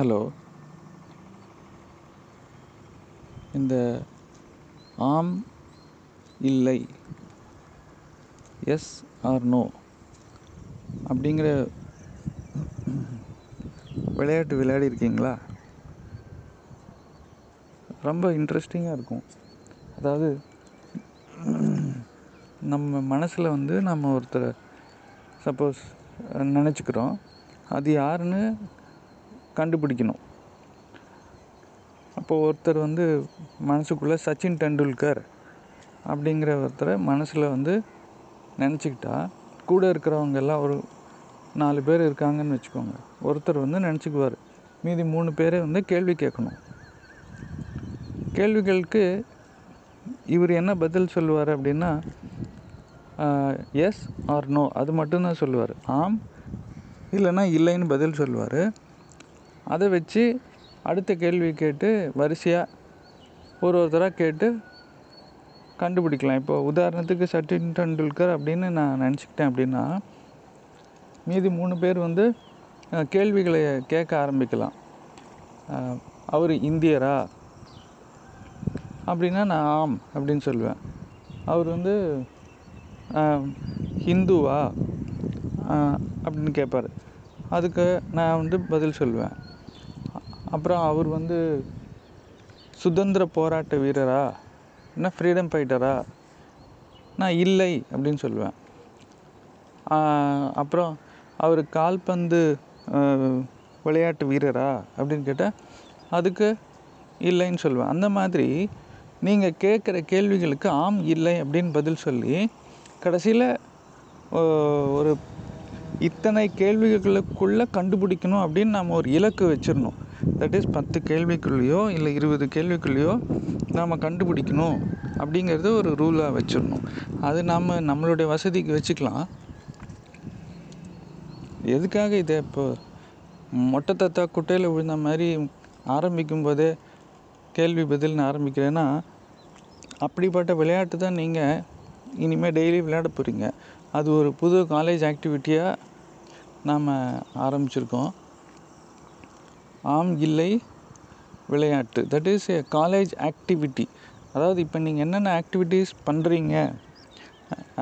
Hello. இந்த ஆம் இல்லை. எஸ் ஆர் நோ அப்படிங்கிற விளையாட்டு விளையாடி இருக்கீங்களா? ரொம்ப இன்ட்ரெஸ்டிங்காக இருக்கும். அதாவது நம்ம மனசில் வந்து நம்ம ஒருத்தரை சப்போஸ் நினச்சிக்கிறோம். அது யாருன்னு கண்டுபிடிக்கணும். அப்போது ஒருத்தர் வந்து மனசுக்குள்ளே சச்சின் டெண்டுல்கர் அப்படிங்கிற ஒருத்தரை மனசில் வந்து நினச்சிக்கிட்டா கூட இருக்கிறவங்க எல்லாம் ஒரு நாலு பேர் இருக்காங்கன்னு வச்சுக்கோங்க. ஒருத்தர் வந்து நினச்சிக்குவார். மீதி மூணு பேரே வந்து கேள்வி கேட்கணும். கேள்விகளுக்கு இவர் என்ன பதில் சொல்லுவார் அப்படின்னா எஸ் ஆர் நோ அது மட்டும்தான் சொல்லுவார். ஆம் இல்லைன்னா இல்லைன்னு பதில் சொல்லுவார். அதை வச்சு அடுத்த கேள்வி கேட்டு வரிசையாக ஒரு ஒருத்தராக கேட்டு கண்டுபிடிக்கலாம். இப்போ உதாரணத்துக்கு சச்சின் டெண்டுல்கர் அப்படின்னு நான் நினச்சிக்கிட்டேன் அப்படின்னா மீதி மூணு பேர் வந்து கேள்விகளை கேட்க ஆரம்பிக்கலாம். அவர் இந்தியரா? அப்படின்னா நான் ஆம் அப்படின்னு சொல்லுவேன். அவர் வந்து ஹிந்துவா? அப்படின்னு கேட்பார் அதுக்கு நான் வந்து பதில் சொல்லுவேன். அப்புறம் அவர் வந்து சுதந்திர போராட்ட வீரரா? என்ன ஃப்ரீடம் ஃபைட்டரா நான் இல்லை அப்படின்னு சொல்லுவேன். அப்புறம் அவர் கால்பந்து விளையாட்டு வீரரா? அப்படின்னு கேட்டால் அதுக்கு இல்லைன்னு சொல்லுவேன். அந்த மாதிரி நீங்கள் கேட்குற கேள்விகளுக்கு ஆம் இல்லை அப்படின்னு பதில் சொல்லி கடைசியில் ஒரு இத்தனை கேள்விகளுக்குள்ளே கண்டுபிடிக்கணும் அப்படின்னு நம்ம ஒரு இலக்கு வச்சிடணும். தட் இஸ் பத்து கேள்விக்குள்ளேயோ இல்லை இருபது கேள்விக்குள்ளேயோ நாம் கண்டுபிடிக்கணும் அப்படிங்கிறது ஒரு ரூலாக வச்சிடணும். அது நாம் நம்மளுடைய வசதிக்கு வச்சுக்கலாம். எதுக்காக இதை இப்போ மொட்டை தத்தா குட்டையில் விழுந்த மாதிரி ஆரம்பிக்கும் போதே கேள்வி பதில்னு ஆரம்பிக்கிறேன்னா அப்படிப்பட்ட விளையாட்டு தான் நீங்கள் இனிமேல் டெய்லி விளையாட போகிறீங்க அது ஒரு புது காலேஜ் ஆக்டிவிட்டியாக நாம் ஆரம்பிச்சிருக்கோம். ஆம் இல்லை விளையாட்டு. That is a college activity அதாவது இப்போ நீங்கள் என்னென்ன ஆக்டிவிட்டீஸ் பண்ணுறீங்க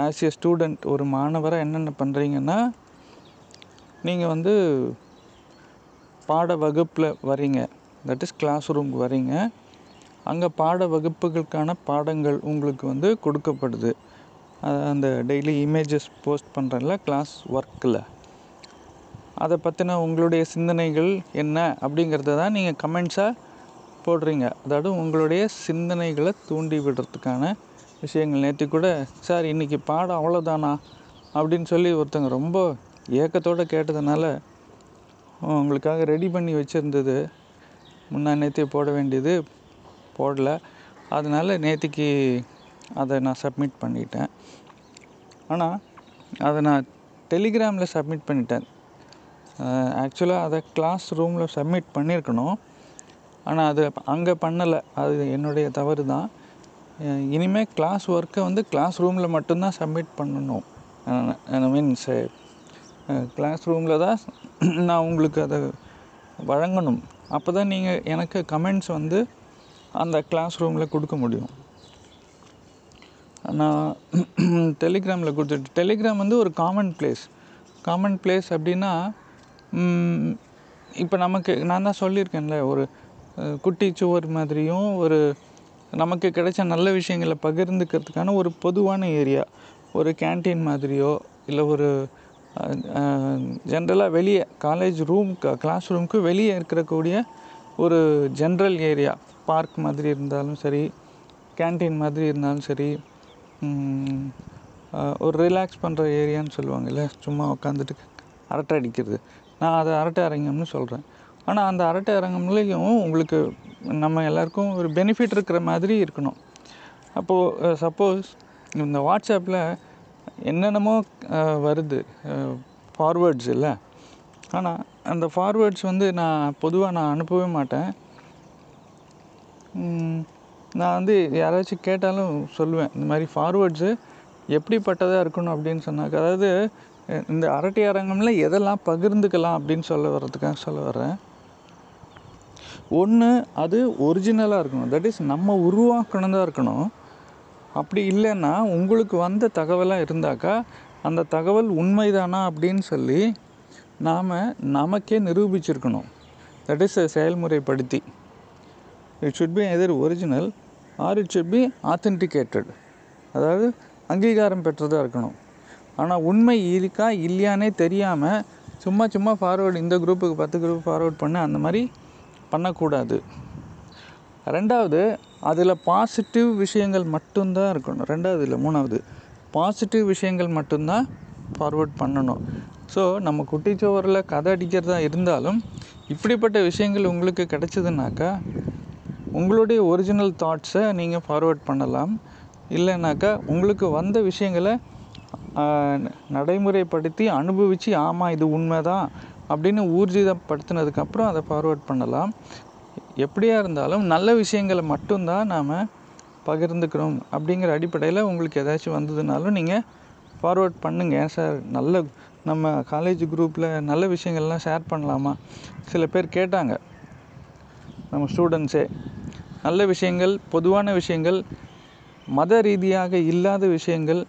ஆஸ் ஏ ஸ்டூடெண்ட் ஒரு மாணவராக என்னென்ன பண்ணுறீங்கன்னா நீங்கள் வந்து பாட வகுப்பில் வரீங்க தட் இஸ் கிளாஸ் ரூமுக்கு வரீங்க. அங்கே பாட வகுப்புகளுக்கான பாடங்கள் உங்களுக்கு வந்து கொடுக்கப்படுது. அந்த டெய்லி இமேஜஸ் போஸ்ட் பண்ணுறேன்ல கிளாஸ் ஒர்க்கில் அதை பற்றின உங்களுடைய சிந்தனைகள் என்ன அப்படிங்கிறத தான் நீங்கள் கமெண்ட்ஸாக போடுறீங்க. அதாவது உங்களுடைய சிந்தனைகளை தூண்டி விடுறதுக்கான விஷயங்கள். நேற்று கூட சார் இன்றைக்கி பாடம் அவ்வளோதானா அப்படின்னு சொல்லி ஒருத்தங்க ரொம்ப ஏக்கத்தோடு கேட்டதுனால உங்களுக்காக ரெடி பண்ணி வச்சுருந்தது. முன்னா நேற்றே போட வேண்டியது போடல. அதனால் நேற்றுக்கு அதை நான் சப்மிட் பண்ணிட்டேன். ஆனால் அதை நான் டெலிகிராமில் சப்மிட் பண்ணிட்டேன். ஆக்சுவலாக அதை கிளாஸ் ரூமில் சப்மிட் பண்ணியிருக்கணும் ஆனால் அது அங்கே பண்ணலை. அது என்னுடைய தவறு தான் இனிமேல் கிளாஸ் ஒர்க்கை வந்து கிளாஸ் ரூமில் மட்டும்தான் சப்மிட் பண்ணணும். ஐ மீன்ஸ் கிளாஸ் ரூமில் தான் நான் உங்களுக்கு அதை வழங்கணும். அப்போ தான் நீங்கள் எனக்கு கமெண்ட்ஸ் வந்து அந்த கிளாஸ் ரூமில் கொடுக்க முடியும். நான் டெலிகிராமில் கொடுத்துட்டு டெலிகிராம் வந்து ஒரு காமன் பிளேஸ் காமன் பிளேஸ் அப்படின்னா இப்போ நமக்கு நான் தான் சொல்லியிருக்கேன்ல ஒரு குட்டி சுவர் மாதிரியும் ஒரு நமக்கு கிடைச்ச நல்ல விஷயங்களை பகிர்ந்துக்கிறதுக்கான ஒரு பொதுவான ஏரியா. ஒரு கேண்டீன் மாதிரியோ இல்லை ஒரு ஜென்ரலாக வெளியே காலேஜ் ரூம் கிளாஸ் ரூமுக்கு வெளியே இருக்கக்கூடிய ஒரு ஜென்ரல் ஏரியா. பார்க் மாதிரி இருந்தாலும் சரி கேண்டீன் மாதிரி இருந்தாலும் சரி ஒரு ரிலாக்ஸ் பண்ணுற ஏரியான்னு சொல்லுவாங்கல்ல சும்மா உட்காந்துட்டு அரட்டை அடிக்கிறது. நான் அதை அரட்டை அரங்கம்னு சொல்கிறேன் ஆனால் அந்த அரட்டை அரங்கம்லேயும் உங்களுக்கு நம்ம எல்லாருக்கும் ஒரு பெனிஃபிட் இருக்கிற மாதிரி இருக்கணும். அப்போது சப்போஸ் இந்த வாட்ஸ்அப்பில் என்னென்னமோ வருது ஃபார்வேர்ட்ஸ் இல்லை. ஆனால் அந்த ஃபார்வேர்ட்ஸ் வந்து நான் பொதுவாக நான் அனுப்பவே மாட்டேன். நான் வந்து யாராச்சும் கேட்டாலும் சொல்லுவேன் இந்த மாதிரி ஃபார்வேர்ட்ஸு எப்படிப்பட்டதாக இருக்கணும்? அப்படின்னு சொன்னாக்க அதாவது இந்த அரட்டை அரங்கம்ல எதெல்லாம் பகிர்ந்துக்கலாம் அப்படின்னு சொல்ல வர்றதுக்காக சொல்ல வர்றேன். ஒன்று அது ஒரிஜினலாக இருக்கணும். தட் இஸ் நம்ம உருவாக்கணுந்தான் இருக்கணும். அப்படி இல்லைன்னா உங்களுக்கு வந்த தகவலாக இருந்தாக்கா அந்த தகவல் உண்மைதானா அப்படின்னு சொல்லி நாம் நமக்கே நிரூபிச்சிருக்கணும். That is செயல்முறைப்படுத்தி. It should be either original or it should be authenticated அதாவது அங்கீகாரம் பெற்றதாக இருக்கணும். ஆனால் உண்மை இருக்கா இல்லையானே தெரியாமல் சும்மா சும்மா ஃபார்வேர்டு இந்த குரூப்புக்கு பத்து குரூப் ஃபார்வேர்ட் பண்ண அந்த மாதிரி பண்ணக்கூடாது. ரெண்டாவது அதில் பாசிட்டிவ் விஷயங்கள் மட்டும்தான் இருக்கணும். ரெண்டாவது இல்லை மூணாவது பாசிட்டிவ் விஷயங்கள் மட்டும்தான் ஃபார்வேர்ட் பண்ணணும். ஸோ நம்ம குட்டிச்சோவரில் கதை அடிக்கிறதா இருந்தாலும் இப்படிப்பட்ட விஷயங்கள் உங்களுக்கு கிடைச்சதுனாக்கா உங்களுடைய ஒரிஜினல் தாட்ஸை நீங்கள் ஃபார்வேர்ட் பண்ணலாம். இல்லைனாக்கா உங்களுக்கு வந்த விஷயங்களை நடைமுறைப்படுத்தி அனுபவித்து ஆமாம் இது உண்மை தான் அப்படின்னு ஊர்ஜிதப்படுத்தினதுக்கப்புறம் அதை ஃபார்வேர்ட் பண்ணலாம். எப்படியா இருந்தாலும் நல்ல விஷயங்களை மட்டும்தான் நாம் பகிர்ந்துக்கிறோம் அப்படிங்கிற அடிப்படையில் உங்களுக்கு ஏதாச்சும் வந்ததுனாலும் நீங்கள் ஃபார்வேர்ட் பண்ணுங்க. ஏன் சார் நல்ல நம்ம காலேஜ் குரூப்பில் நல்ல விஷயங்கள்லாம் ஷேர் பண்ணலாமா? சில பேர் கேட்டாங்க. நம்ம ஸ்டூடெண்ட்ஸே நல்ல விஷயங்கள் பொதுவான விஷயங்கள் மத ரீதியாக இல்லாத விஷயங்கள்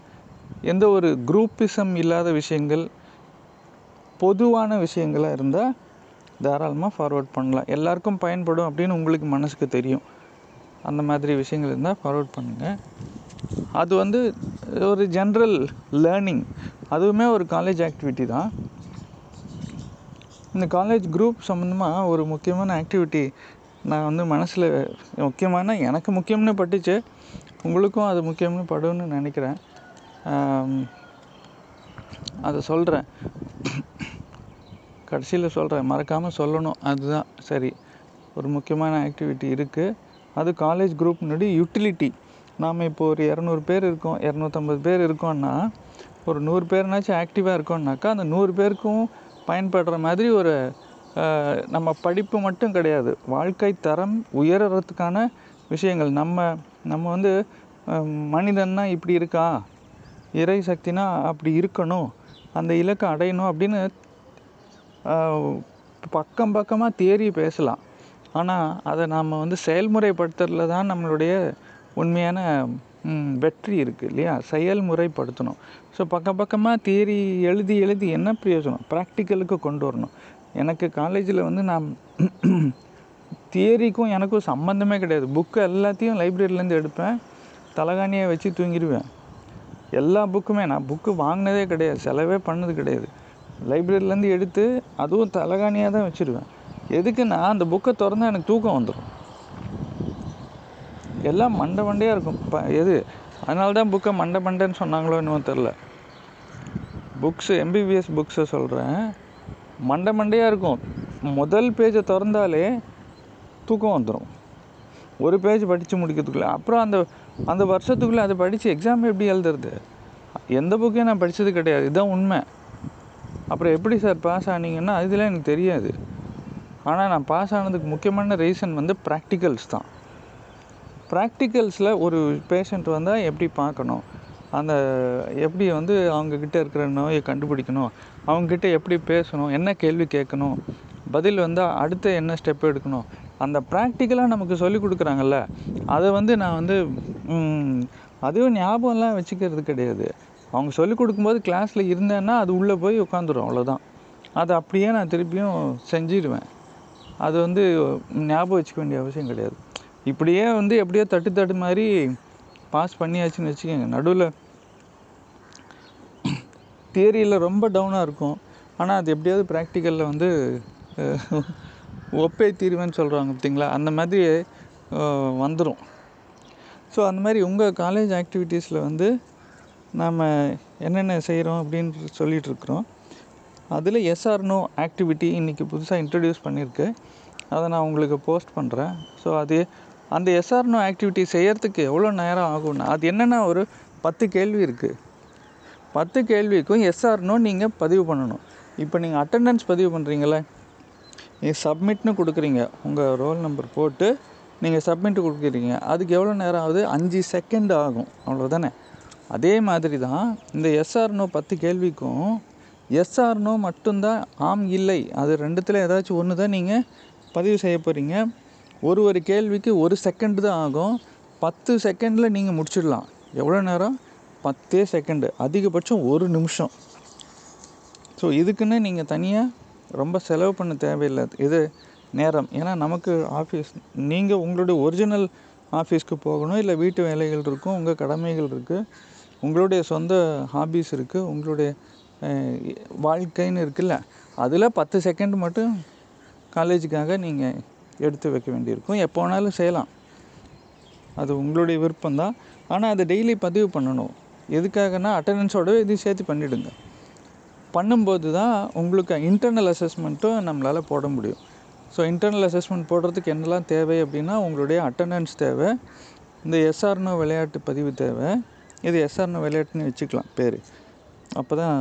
எந்த ஒரு குரூப்பிசம் இல்லாத விஷயங்கள் பொதுவான விஷயங்களாக இருந்தால் தாராளமாக ஃபார்வேர்ட் பண்ணலாம். எல்லாருக்கும் பயன்படும் அப்படின்னு உங்களுக்கு மனசுக்கு தெரியும். அந்த மாதிரி விஷயங்கள் இருந்தால் ஃபார்வேர்ட் பண்ணுங்கள் அது வந்து ஒரு ஜென்ரல் லேர்னிங் அதுவுமே ஒரு காலேஜ் ஆக்டிவிட்டி தான். இந்த காலேஜ் குரூப் சம்மந்தமாக ஒரு முக்கியமான ஆக்டிவிட்டி நான் வந்து மனசில் முக்கியமான எனக்கு முக்கியம்னு பட்டுச்சு. உங்களுக்கும் அது முக்கியம்னு படும்னு நினைக்கிறேன். அதை சொல்கிறேன் கடைசியில் சொல்கிறேன் மறக்காமல் சொல்லணும். அதுதான். சரி. ஒரு முக்கியமான ஆக்டிவிட்டி இருக்குது அது காலேஜ் குரூப் யூட்டிலிட்டி நாம் இப்போ ஒரு இரநூறு பேர் இருக்கோம். இரநூத்தம்பது பேர் இருக்கோம்னா ஒரு நூறு பேர்னாச்சும் ஆக்டிவாக இருக்கோம்னாக்கா அந்த நூறு பேருக்கும் பயன்படுற மாதிரி ஒரு நம்ம படிப்பு மட்டும் கிடையாது. வாழ்க்கை தரம் உயர்றதுக்கான விஷயங்கள். நம்ம நம்ம வந்து மனிதன்னா இப்படி இருக்கா? இறை சக்தினா அப்படி இருக்கணும் அந்த இலக்கை அடையணும் அப்படின்னு பக்கம் பக்கமாக தேறி பேசலாம். ஆனால் அதை நாம் வந்து செயல்முறைப்படுத்துறதுல தான் நம்மளுடைய உண்மையான வெற்றி இருக்குது இல்லையா? செயல்முறைப்படுத்தணும். ஸோ பக்கம் பக்கமாக தேரி எழுதி எழுதி என்ன பிரயோஜனம்? ப்ராக்டிக்கலுக்கு கொண்டு வரணும். எனக்கு காலேஜில் வந்து நான் தியரிக்கும் எனக்கும் சம்மந்தமே கிடையாது. புக்கு எல்லாத்தையும் லைப்ரரியிலேருந்து எடுப்பேன். தலகாணியை வச்சு தூங்கிடுவேன். எல்லா புக்குமே நான் புக்கு வாங்கினதே கிடையாது செலவே பண்ணது கிடையாது. லைப்ரரியிலேருந்து எடுத்து அதுவும் தலைகாணியாக தான் வச்சுருவேன். எதுக்குன்னா அந்த புக்கை திறந்தால் எனக்கு தூக்கம் வந்துடும் எல்லாம் மண்டை மண்டையாக இருக்கும். இப்போ எது? அதனால தான் புக்கை மண்டை மண்டைன்னு சொன்னாங்களோ என்னவோ தெரில புக்ஸு எம்பிபிஎஸ் புக்ஸை சொல்கிறேன் மண்டை மண்டையாக இருக்கும். முதல் பேஜை திறந்தாலே தூக்கம் வந்துடும் ஒரு பேஜ் படித்து முடிக்கிறதுக்குள்ளே அப்புறம் அந்த அந்த வருஷத்துக்குள்ளே அதை படித்து எக்ஸாம் எப்படி எழுதுறது? எந்த புக்கையும் நான் படித்தது கிடையாது இதுதான் உண்மை. அப்புறம் எப்படி சார் பாஸ் ஆனீங்கன்னா இதெல்லாம் எனக்கு தெரியாது. ஆனால் நான் பாஸ் ஆனதுக்கு முக்கியமான ரீசன் வந்து ப்ராக்டிக்கல்ஸ் தான். ப்ராக்டிக்கல்ஸில் ஒரு பேஷண்ட் வந்தால் எப்படி பார்க்கணும்? அந்த எப்படி வந்து அவங்கக்கிட்ட இருக்கிற நோயை கண்டுபிடிக்கணும்? அவங்கக்கிட்ட எப்படி பேசணும்? என்ன கேள்வி கேட்கணும்? பதில் வந்தால் அடுத்து என்ன ஸ்டெப் எடுக்கணும்? அந்த ப்ராக்டிக்கலாக நமக்கு சொல்லிக் கொடுக்குறாங்கல்ல அதை வந்து நான் வந்து அதுவும் ஞாபகம்லாம் வச்சுக்கிறது கிடையாது. அவங்க சொல்லிக் கொடுக்கும்போது கிளாஸில் இருந்தேன்னா அது உள்ளே போய் உட்காந்துரும் அவ்வளோதான் அதை அப்படியே நான் திருப்பியும் செஞ்சிடுவேன். அது வந்து ஞாபகம் வச்சுக்க வேண்டிய அவசியம் கிடையாது. இப்படியே வந்து எப்படியோ தட்டு தட்டு மாதிரி பாஸ் பண்ணியாச்சுன்னு வச்சுக்கோங்க. நடுவில் தியரியில் ரொம்ப டவுனாக இருக்கும். ஆனால் அது எப்படியாவது ப்ராக்டிக்கலில் வந்து ஒப்பே தீர்வுன்னு சொல்கிறாங்க பார்த்தீங்களா? அந்த மாதிரி வந்துடும் ஸோ அந்த மாதிரி உங்கள் காலேஜ் ஆக்டிவிட்டீஸில் வந்து நாம் என்னென்ன செய்கிறோம் அப்படின்னு சொல்லிகிட்ருக்குறோம் அதில் எஸ்ஆர்னோ ஆக்டிவிட்டி இன்றைக்கி புதுசாக இன்ட்ரடியூஸ் பண்ணியிருக்கு. அதை நான் உங்களுக்கு போஸ்ட் பண்ணுறேன் ஸோ அது அந்த எஸ்ஆர்னோ ஆக்டிவிட்டி செய்கிறதுக்கு எவ்வளோ நேரம் ஆகும்னா அது என்னென்னா ஒரு பத்து கேள்வி இருக்குது பத்து கேள்விக்கும் எஸ்ஆர்னோ நீங்கள் பதிவு பண்ணணும். இப்போ நீங்கள் அட்டெண்டன்ஸ் பதிவு பண்ணுறீங்களே நீங்கள் சப்மிட்னு கொடுக்குறீங்க. உங்கள் ரோல் நம்பர் போட்டு நீங்கள் சப்மிட் கொடுக்குறீங்க. அதுக்கு எவ்வளோ நேரம் ஆகுது? அஞ்சு செகண்ட் ஆகும். அவ்வளோதானே அதே மாதிரி தான் இந்த எஸ்ஆர்னோ பத்து கேள்விக்கும் எஸ்ஆர்னோ மட்டும்தான் ஆம் இல்லை. அது ரெண்டுத்தில் ஏதாச்சும் ஒன்று தான் நீங்கள் பதிவு செய்ய போகிறீங்க ஒரு ஒரு கேள்விக்கு ஒரு செகண்ட் தான் ஆகும். பத்து செகண்டில் நீங்கள் முடிச்சிடலாம். எவ்வளோ நேரம்? பத்தே செகண்டு. அதிகபட்சம் ஒரு நிமிஷம். ஸோ இதுக்குன்னு நீங்கள் தனியாக ரொம்ப செலவு பண்ண தேவையில்லை. இது நேரம். ஏன்னா நமக்கு ஆஃபீஸ் நீங்கள் உங்களுடைய ஒரிஜினல் ஆஃபீஸ்க்கு போகணும் இல்லை வீட்டு வேலைகள் இருக்கும் உங்கள் கடமைகள் இருக்குது உங்களுடைய சொந்த ஹாபீஸ் இருக்குது உங்களுடைய வாழ்க்கைன்னு இருக்குல்ல அதில் பத்து செகண்ட் மட்டும் காலேஜுக்காக நீங்கள் எடுத்து வைக்க வேண்டியிருக்கும். எப்போ வேணாலும் செய்யலாம். அது உங்களுடைய விருப்பம்தான். ஆனால் அதை டெய்லி பதிவு பண்ணணும். எதுக்காகனா அட்டண்டன்ஸோடவே இதையும் சேர்த்து பண்ணிவிடுங்க பண்ணும்போது தான் உங்களுக்கு இன்டர்னல் அசஸ்மெண்ட்டும் நம்மளால் போட முடியும். ஸோ இன்டர்னல் அசஸ்மெண்ட் போடுறதுக்கு என்னெல்லாம் தேவை அப்படின்னா உங்களுடைய அட்டண்டன்ஸ் தேவை இந்த எஸ்ஆர்னோ விளையாட்டு பதிவு தேவை இது எஸ்ஆர்னோ விளையாட்டுன்னு வச்சுக்கலாம் பேர். அப்போ தான்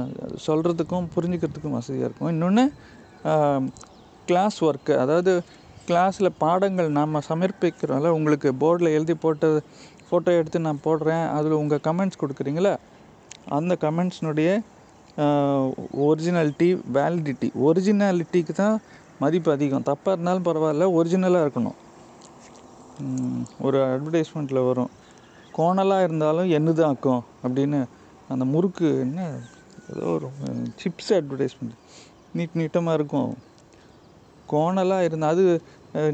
சொல்கிறதுக்கும் புரிஞ்சுக்கிறதுக்கும் வசதியாக இருக்கும். இன்னொன்று கிளாஸ் ஒர்க்கு அதாவது கிளாஸில் பாடங்கள் நாம் சமர்ப்பிக்கிறோம்ல உங்களுக்கு போர்டில் எழுதி போட்ட ஃபோட்டோ எடுத்து நான் போடுறேன் அதில் உங்கள் கமெண்ட்ஸ் கொடுக்குறீங்களா? அந்த கமெண்ட்ஸ்னுடைய ஒரிஜினாலிட்டி வேலிடிட்டி ஒரிஜினாலிட்டிக்கு தான் மதிப்பு அதிகம். தப்பாக இருந்தாலும் பரவாயில்ல ஒரிஜினலாக இருக்கணும். ஒரு அட்வர்டைஸ்மெண்ட்டில் வரும். கோணலாக இருந்தாலும் என்னதான் ஆக்கும் அப்படின்னு அந்த முறுக்கு என்ன ஏதோ ஒரு சிப்ஸ் அட்வர்டைஸ்மெண்ட் நீட் நீட்டமாக இருக்கும். கோணலாக இருந்தால் அது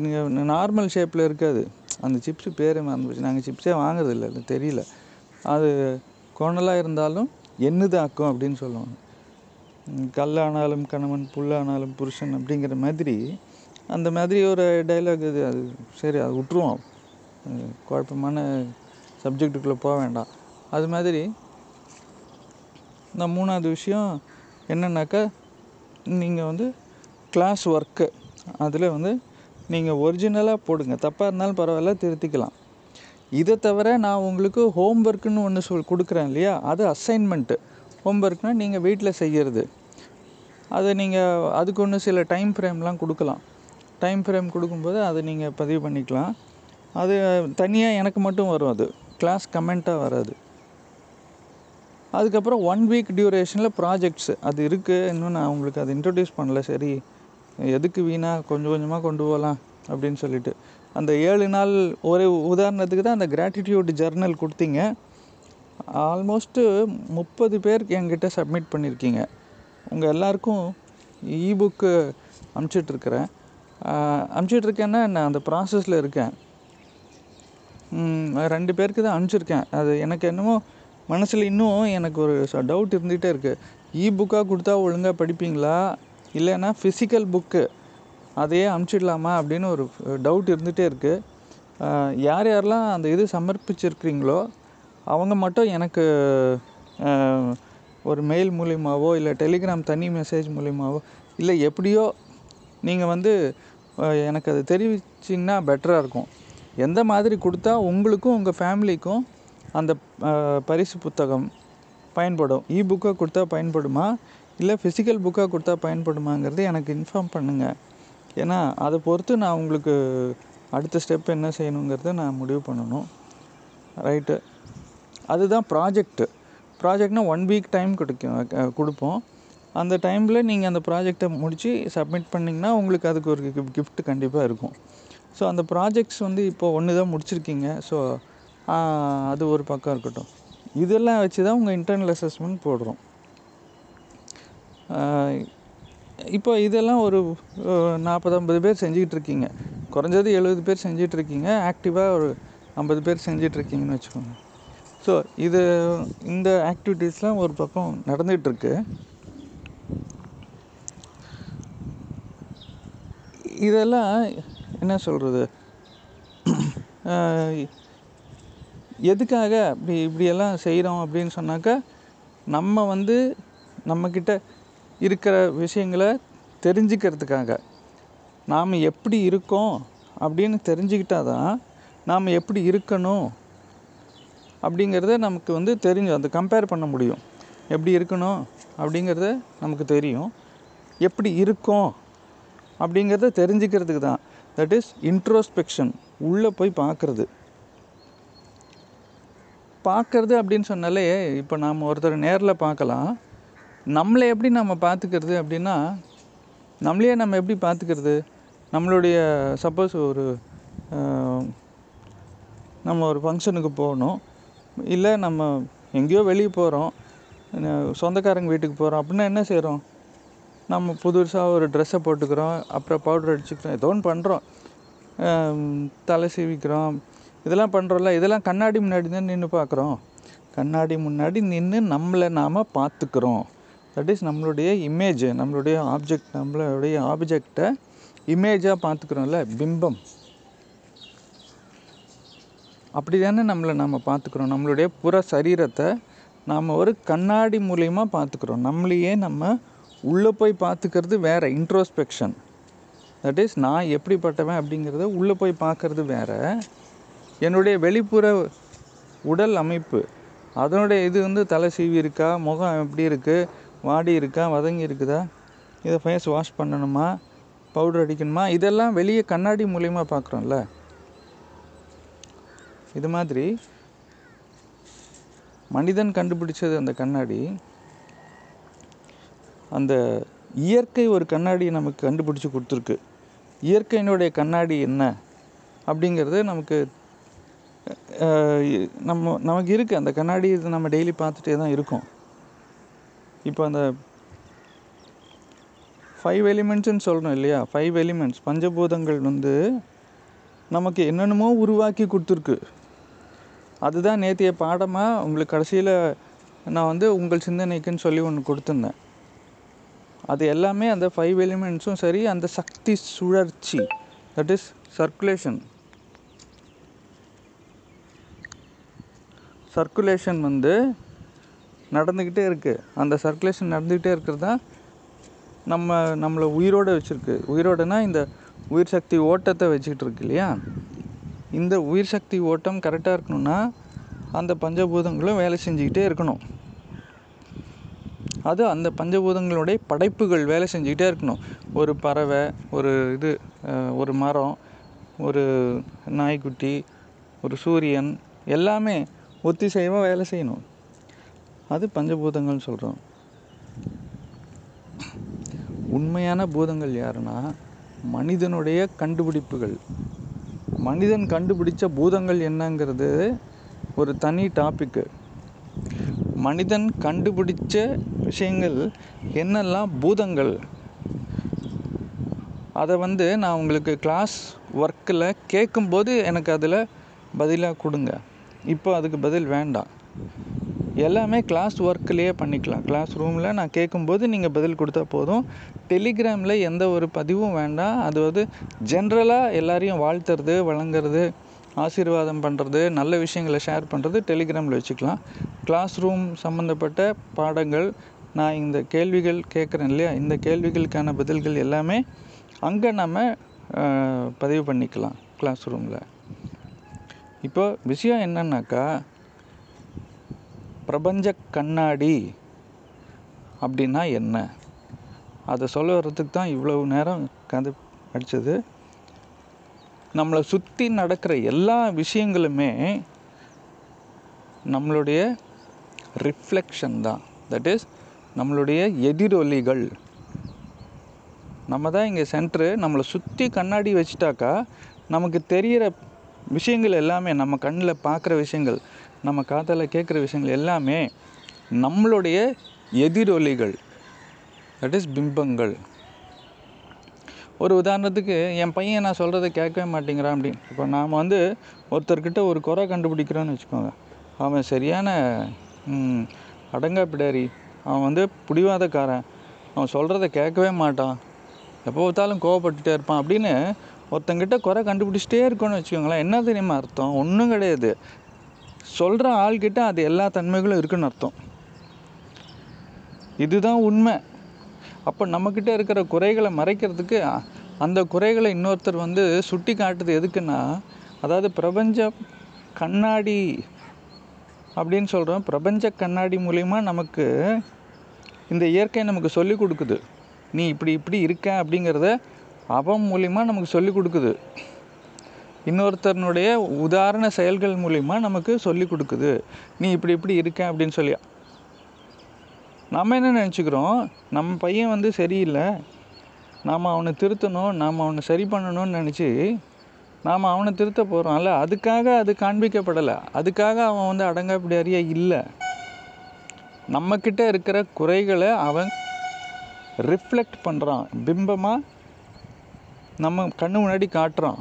நீங்கள் நார்மல் ஷேப்பில் இருக்காது. அந்த சிப்ஸு பேரே மறந்து போச்சு. நாங்கள் சிப்ஸே வாங்குறதில்ல தெரியல. அது கோணலாக இருந்தாலும் என்னதாக்கும் அப்படின்னு சொல்லுவாங்க. கல்லானாலும் கணவன் புல்லானாலும் புருஷன் அப்படிங்கிற மாதிரி அந்த மாதிரி ஒரு டைலாக் இது அது சரி அது விட்ருவோம் குழப்பமான சப்ஜெக்ட்டுக்குள்ளே போக வேண்டாம். அது மாதிரி இந்த மூணாவது விஷயம் என்னன்னாக்கா நீங்கள் வந்து கிளாஸ் ஒர்க்கு அதில் வந்து நீங்கள் ஒரிஜினலாக போடுங்க. தப்பாக இருந்தாலும் பரவாயில்ல திருத்திக்கலாம். இதை தவிர நான் உங்களுக்கு ஹோம் ஒர்க்குன்னு ஒன்று சொல் கொடுக்குறேன் இல்லையா? அது அசைன்மெண்ட்டு ஹோம் ஒர்க்னால் நீங்கள் வீட்டில் செய்கிறது அதை நீங்கள் அதுக்கு ஒன்று சில டைம் ஃப்ரேம்லாம் கொடுக்கலாம். டைம் ஃப்ரேம் கொடுக்கும்போது அதை நீங்கள் பதிவு பண்ணிக்கலாம். அது தனியாக எனக்கு மட்டும் வரும் அது. கிளாஸ் கமெண்ட்டாக வராது. அதுக்கப்புறம் ஒன் வீக் டியூரேஷனில் ப்ராஜெக்ட்ஸ் அது இருக்குது இன்னும் நான் உங்களுக்கு அதை இன்ட்ரடியூஸ் பண்ணல. சரி எதுக்கு வீணாக கொஞ்சம் கொஞ்சமாக கொண்டு போகலாம் அப்படின்னு சொல்லிட்டு. அந்த ஏழு நாள் ஒரு உதாரணத்துக்கு தான் அந்த கிராட்டிடியூட் ஜர்னல் கொடுத்தீங்க. ஆல்மோஸ்ட்டு முப்பது பேர் என்கிட்ட சப்மிட் பண்ணியிருக்கீங்க உங்கள் எல்லாருக்கும் இபுக்கு அமுச்சிட்ருக்கிறேன் அமுச்சிட்ருக்கேன்னா நான் அந்த ப்ராசஸில் இருக்கேன். ரெண்டு பேருக்கு தான் அனுப்பிச்சிருக்கேன். அது எனக்கு என்னமோ மனசில் இன்னும் எனக்கு ஒரு டவுட் இருந்துகிட்டே இருக்குது இ புக்காக கொடுத்தா ஒழுங்காக படிப்பீங்களா? இல்லைன்னா ஃபிசிக்கல் புக்கு அதையே அமுச்சிடலாமா அப்படின்னு ஒரு டவுட் இருந்துகிட்டே இருக்குது யார் யாரெல்லாம் அந்த இது சமர்ப்பிச்சிருக்கிறீங்களோ அவங்க மட்டும் எனக்கு ஒரு மெயில் மூலியமாகவோ இல்லை டெலிகிராம் தனி மெசேஜ் மூலியமாகவோ இல்லை எப்படியோ நீங்கள் வந்து எனக்கு அது தெரிவிச்சிங்கன்னா பெட்டராக இருக்கும். எந்த மாதிரி கொடுத்தா உங்களுக்கும் உங்கள் ஃபேமிலிக்கும் அந்த பரிசு புத்தகம் பயன்படும்? இ புக்காக கொடுத்தா பயன்படுமா? இல்லை ஃபிசிக்கல் புக்காக கொடுத்தா பயன்படுமாங்கிறது எனக்கு இன்ஃபார்ம் பண்ணுங்கள் ஏன்னா அதை பொறுத்து நான் உங்களுக்கு அடுத்த ஸ்டெப் என்ன செய்யணுங்கிறத நான் முடிவு பண்ணணும். ரைட்டு அதுதான் ப்ராஜெக்ட்டு ப்ராஜெக்ட்னா ஒன் வீக் டைம் கிடைக்கும் கொடுப்போம். அந்த டைமில் நீங்கள் அந்த ப்ராஜெக்டை முடித்து சப்மிட் பண்ணிங்கன்னா உங்களுக்கு அதுக்கு ஒரு கிஃப்ட் கண்டிப்பாக இருக்கும். ஸோ அந்த ப்ராஜெக்ட்ஸ் வந்து இப்போ ஒன்று தான் முடிச்சிருக்கீங்க ஸோ அது ஒரு பக்கம் இருக்கட்டும். இதெல்லாம் வச்சு தான் உங்கள் இன்டர்னல் அசஸ்மெண்ட் போடுறோம் இப்போ இதெல்லாம் ஒரு நாற்பது ஐம்பது பேர் செஞ்சுக்கிட்டு இருக்கீங்க குறைஞ்சது எழுபது பேர் செஞ்சுட்டு இருக்கீங்க ஆக்டிவாக ஒரு ஐம்பது பேர் செஞ்சுட்டு இருக்கீங்கன்னு வச்சுக்கோங்க. ஸோ இது இந்த ஆக்டிவிட்டீஸ்லாம் ஒரு பக்கம் நடந்துகிட்ருக்கு இதெல்லாம் என்ன சொல்கிறது எதுக்காக இப்படி இப்படியெல்லாம் செய்கிறோம் அப்படின்னு சொன்னாக்கா நம்ம வந்து நம்மக்கிட்ட இருக்கிற விஷயங்களை தெரிஞ்சுக்கிறதுக்காக. நாம் எப்படி இருக்கோம் அப்படின்னு தெரிஞ்சுக்கிட்டா தான் நாம் எப்படி இருக்கணும் அப்படிங்கிறத நமக்கு வந்து தெரிஞ்சு அதை கம்பேர் பண்ண முடியும். எப்படி இருக்கணும் அப்படிங்கிறத நமக்கு தெரியும். எப்படி இருக்கோம் அப்படிங்கிறத தெரிஞ்சுக்கிறதுக்கு தான். தட் இஸ் இன்ட்ரோஸ்பெக்ஷன் உள்ளே போய் பார்க்குறது. பார்க்குறது அப்படின்னு சொன்னாலே இப்போ நாம் ஒருத்தர் நேரில் பார்க்கலாம். நம்மளை எப்படி நம்ம பார்த்துக்கிறது அப்படின்னா நம்மளையே நம்ம எப்படி பார்த்துக்கிறது? நம்மளுடைய சப்போஸ் ஒரு நம்ம ஒரு ஃபங்க்ஷனுக்கு போகணும். இல்லை நம்ம எங்கேயோ வெளியே போகிறோம் சொந்தக்காரங்க வீட்டுக்கு போகிறோம் அப்படின்னா என்ன செய்கிறோம் நம்ம புதுசாக ஒரு ட்ரெஸ்ஸை போட்டுக்கிறோம். அப்புறம் பவுடர் அடிச்சுக்கிறோம். ஏதோ ஒன்று பண்ணுறோம் தலை சீவிக்கிறோம். இதெல்லாம் பண்ணுறோம்ல இதெல்லாம் கண்ணாடி முன்னாடி தான் நின்று பார்க்குறோம். கண்ணாடி முன்னாடி நின்று நம்மளை நாம் பார்த்துக்கிறோம். தட் இஸ் நம்மளுடைய இமேஜ் நம்மளுடைய ஆப்ஜெக்ட் நம்மளுடைய ஆப்ஜெக்டை இமேஜாக பார்த்துக்கிறோம்ல பிம்பம். அப்படி தானே நம்மளை நம்ம பார்த்துக்கிறோம். நம்மளுடைய புற சரீரத்தை நாம் ஒரு கண்ணாடி மூலியமாக பார்த்துக்கிறோம். நம்மளையே நம்ம உள்ளே போய் பார்த்துக்கிறது வேற இன்ட்ரோஸ்பெக்ஷன் தட் இஸ் நான் எப்படிப்பட்டவன் அப்படிங்கிறத உள்ளே போய் பார்க்கறது வேற. என்னுடைய வெளிப்புற உடல் அமைப்பு அதனுடைய இது வந்து தலை சீவி இருக்கா முகம் எப்படி இருக்குது வாடி இருக்கா வதங்கி இருக்குதா இதை ஃபேஸ் வாஷ் பண்ணணுமா? பவுடர் அடிக்கணுமா? இதெல்லாம் வெளியே கண்ணாடி மூலயமா பார்க்குறோம்ல. இது மாதிரி மனிதன் கண்டுபிடிச்சது அந்த கண்ணாடி. அந்த இயற்கை ஒரு கண்ணாடி நமக்கு கண்டுபிடிச்சு கொடுத்துருக்கு. இயற்கையினுடைய கண்ணாடி என்ன? அப்படிங்கிறது நமக்கு நம்ம நமக்கு இருக்குது அந்த கண்ணாடி இது நம்ம டெய்லி பார்த்துட்டே தான் இருக்கோம். இப்போ அந்த ஃபைவ் எலிமெண்ட்ஸ்ன்னு சொல்கிறோம் இல்லையா? ஃபைவ் எலிமெண்ட்ஸ் பஞ்சபூதங்கள் வந்து நமக்கு என்னென்னமோ உருவாக்கி கொடுத்துருக்கு. அதுதான் நேற்றைய பாடமாக உங்களுக்கு கடைசியில் நான் வந்து உங்கள் சிந்தனைக்குன்னு சொல்லி ஒன்று கொடுத்துருந்தேன். அது எல்லாமே அந்த ஃபைவ் எலிமெண்ட்ஸும் சரி அந்த சக்தி சுழற்சி தட் இஸ் சர்க்குலேஷன் சர்க்குலேஷன் வந்து நடந்துக்கிட்டே இருக்குது அந்த சர்க்குலேஷன் நடந்துக்கிட்டே இருக்கிறது தான் நம்ம நம்மளை உயிரோடு வச்சுருக்கு. உயிரோடனா இந்த உயிர் சக்தி ஓட்டத்தை வச்சுக்கிட்டு இருக்கு இல்லையா? இந்த உயிர் சக்தி ஓட்டம் கரெக்டாக இருக்கணும்னா அந்த பஞ்சபூதங்களும் வேலை செஞ்சுக்கிட்டே இருக்கணும். அது அந்த பஞ்சபூதங்களுடைய படைப்புகள் வேலை செஞ்சுக்கிட்டே இருக்கணும். ஒரு பறவை ஒரு இது ஒரு மரம் ஒரு நாய்க்குட்டி ஒரு சூரியன் எல்லாமே ஒத்திசைவாக வேலை செய்யணும். அது பஞ்சபூதங்கள்னு சொல்கிறோம் உண்மையான பூதங்கள் யாருன்னா மனிதனுடைய கண்டுபிடிப்புகள். மனிதன் கண்டுபிடிச்ச பூதங்கள் என்னங்கிறது ஒரு தனி டாப்பிக்கு மனிதன் கண்டுபிடிச்ச விஷயங்கள் என்னெல்லாம் பூதங்கள்? அதை வந்து நான் உங்களுக்கு கிளாஸ் ஒர்க்கில் கேட்கும்போது எனக்கு அதில் பதிலாக கொடுங்க. இப்போ அதுக்கு பதில் வேண்டாம். எல்லாமே கிளாஸ் ஒர்க்லேயே பண்ணிக்கலாம். கிளாஸ் ரூமில் நான் கேட்கும்போது நீங்கள் பதில் கொடுத்தா போதும். டெலிகிராமில் எந்த ஒரு பதிவும் வேண்டாம். அது வந்து ஜென்ரலாக எல்லாரையும் வாழ்த்துறது வழங்குறது ஆசீர்வாதம் பண்ணுறது நல்ல விஷயங்களை ஷேர் பண்ணுறது டெலிகிராமில் வச்சுக்கலாம். கிளாஸ் ரூம் சம்மந்தப்பட்ட பாடங்கள் நான் இந்த கேள்விகள் கேட்குறேன் இல்லையா? இந்த கேள்விகளுக்கான பதில்கள் எல்லாமே அங்கே நம்ம பதிவு பண்ணிக்கலாம் கிளாஸ் ரூமில் இப்போ விஷயம் என்னன்னாக்கா பிரபஞ்ச கண்ணாடி அப்படின்னா என்ன? அதை சொல்ல வர்றதுக்கு தான் இவ்வளவு நேரம் கதை அடித்தது நம்மளை சுற்றி நடக்கிற எல்லா விஷயங்களுமே நம்மளுடைய ரிஃப்ளெக்ஷன் தான். தட் இஸ் நம்மளுடைய எதிரொலிகள். நம்ம தான் இங்கே சென்ட்ரு நம்மளை சுற்றி கண்ணாடி வச்சுட்டாக்கா நமக்கு தெரிகிற விஷயங்கள் எல்லாமே நம்ம கண்ணில் பார்க்குற விஷயங்கள் நம்ம காதால் கேட்குற விஷயங்கள் எல்லாமே நம்மளுடைய எதிரொலிகள் தட் இஸ் பிம்பங்கள். ஒரு உதாரணத்துக்கு என் பையன் நான் சொல்கிறத கேட்கவே மாட்டேங்கிறான் அப்படின்னு. இப்போ நாம் வந்து ஒருத்தர்கிட்ட ஒரு குறை கண்டுபிடிக்கிறோன்னு வச்சுக்கோங்க. அவன் சரியான அடங்கா பிடாரி. அவன் வந்து பிடிவாதக்காரன். அவன் சொல்கிறத கேட்கவே மாட்டான். எப்போ பார்த்தாலும் கோவப்பட்டுட்டே இருப்பான் அப்படின்னு ஒருத்தங்கிட்ட குறை கண்டுபிடிச்சிட்டே இருக்கோன்னு வச்சுக்கோங்களேன். என்ன தெரியுமா அர்த்தம்? ஒன்றும் கிடையாது. சொல்கிற ஆள்கிட்ட அது எல்லா தன்மைகளும் இருக்குன்னு அர்த்தம். இதுதான் உண்மை. அப்போ நம்மக்கிட்ட இருக்கிற குறைகளை மறைக்கிறதுக்கு அந்த குறைகளை இன்னொருத்தர் வந்து சுட்டி காட்டுது எதுக்குன்னா அதாவது பிரபஞ்ச கண்ணாடி அப்படின்னு சொல்கிறோம் பிரபஞ்ச கண்ணாடி மூலிமா நமக்கு இந்த இயற்கை நமக்கு சொல்லி கொடுக்குது. நீ இப்படி இப்படி இருக்க அப்படிங்கிறத அவன் மூலிமா நமக்கு சொல்லி கொடுக்குது. இன்னொருத்தனுடைய உதாரண செயல்கள் மூலிமா நமக்கு சொல்லி கொடுக்குது. நீ இப்படி இப்படி இருக்க அப்படின்னு சொல்லி. நம்ம என்ன நினச்சிக்கிறோம்? நம்ம பையன் வந்து சரியில்லை. நாம் அவனை திருத்தணும் நாம் அவனை சரி பண்ணணும்னு நினச்சி நாம் அவனை திருத்த போகிறோம்ல அதுக்காக அது காண்பிக்கப்படலை. அதுக்காக அவன் வந்து அடங்காப்பிடாரியா இல்லை. நம்மக்கிட்ட இருக்கிற குறைகளை அவன் ரிஃப்ளெக்ட் பண்ணுறான் பிம்பமாக நம்ம கண்ணு முன்னாடி காட்டுறான்.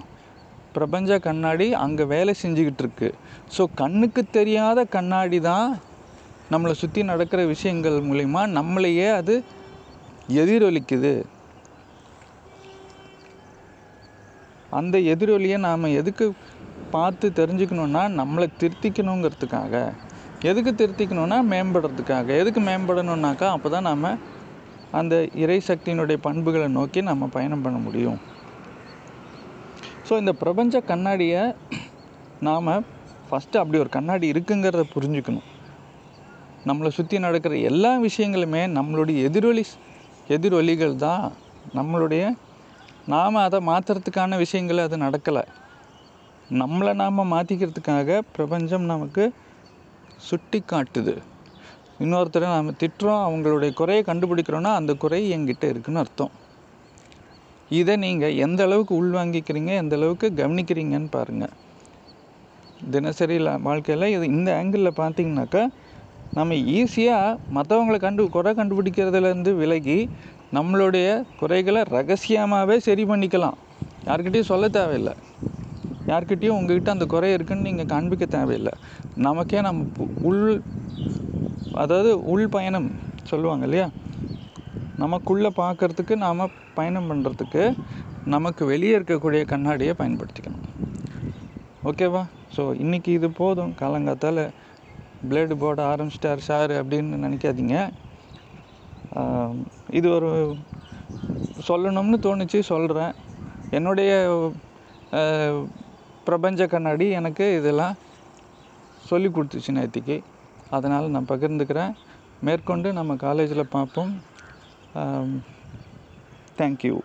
பிரபஞ்ச கண்ணாடி அங்கே வேலை செஞ்சுக்கிட்டு இருக்கு. ஸோ கண்ணுக்கு தெரியாத கண்ணாடி தான் நம்மளை சுற்றி நடக்கிற விஷயங்கள் மூலிமா நம்மளையே அது எதிரொலிக்குது. அந்த எதிரொலியை நாம் எதுக்கு பார்த்து தெரிஞ்சுக்கணுன்னா நம்மளை திருத்திக்கணுங்கிறதுக்காக. எதுக்கு திருத்திக்கணுன்னா மேம்படுறதுக்காக. எதுக்கு மேம்படணுன்னாக்கா அப்போ தான் நாம் அந்த இறை சக்தியினுடைய பண்புகளை நோக்கி நம்ம பயணம் பண்ண முடியும். ஸோ இந்த பிரபஞ்ச கண்ணாடியை நாம் ஃபஸ்ட்டு அப்படி ஒரு கண்ணாடி இருக்குங்கிறத புரிஞ்சுக்கணும். நம்மளை சுற்றி நடக்கிற எல்லா விஷயங்களுமே நம்மளுடைய எதிரொலி எதிரொலிகள் தான் நம்மளுடைய நாம் அதை மாற்றுறதுக்கான விஷயங்கள் அது நடக்கலை. நம்மளை நாம் மாற்றிக்கிறதுக்காக பிரபஞ்சம் நமக்கு சுட்டி காட்டுது. இன்னொருத்தரை நாம் திட்டுறோம் அவங்களுடைய குறையை கண்டுபிடிக்கிறோன்னா அந்த குறை என்கிட்ட இருக்குன்னு அர்த்தம். இதை நீங்கள் எந்த அளவுக்கு உள்வாங்கிக்கிறீங்க எந்த அளவுக்கு கவனிக்கிறீங்கன்னு பாருங்கள் தினசரி வாழ்க்கையில் இது இந்த ஆங்கிளில் பார்த்தீங்கன்னாக்கா நம்ம ஈஸியாக மற்றவங்களை கண்டு குறை கண்டுபிடிக்கிறதுலேருந்து விலகி நம்மளுடைய குறைகளை ரகசியமாகவே சரி பண்ணிக்கலாம். யார்கிட்டயும் சொல்ல தேவையில்லை. யார்கிட்டயும் உங்ககிட்ட அந்த குறை இருக்குன்னு நீங்கள் காண்பிக்க தேவையில்லை. நமக்கே நம்ம பு- உள் அதாவது உள் பயணம் சொல்லுவாங்க இல்லையா? நமக்குள்ளே பார்க்கறதுக்கு நாம் பயணம் பண்ணுறதுக்கு நமக்கு வெளியே இருக்கக்கூடிய கண்ணாடியை பயன்படுத்திக்கணும். ஓகேவா? ஸோ இன்றைக்கி இது போதும். காலங்காத்தால் பிளேடு போட ஆரம்பிச்சிட்டார் சார் அப்படின்னு நினைக்காதீங்க. இது ஒரு சொல்லணும்னு தோணுச்சு சொல்கிறேன் என்னுடைய பிரபஞ்ச கண்ணாடி எனக்கு இதெல்லாம் சொல்லி கொடுத்துச்சு நேற்றுக்கு அதனால் நான் பகிர்ந்துக்கிறேன். மேற்கொண்டு நம்ம காலேஜில் பார்ப்போம். um, thank you.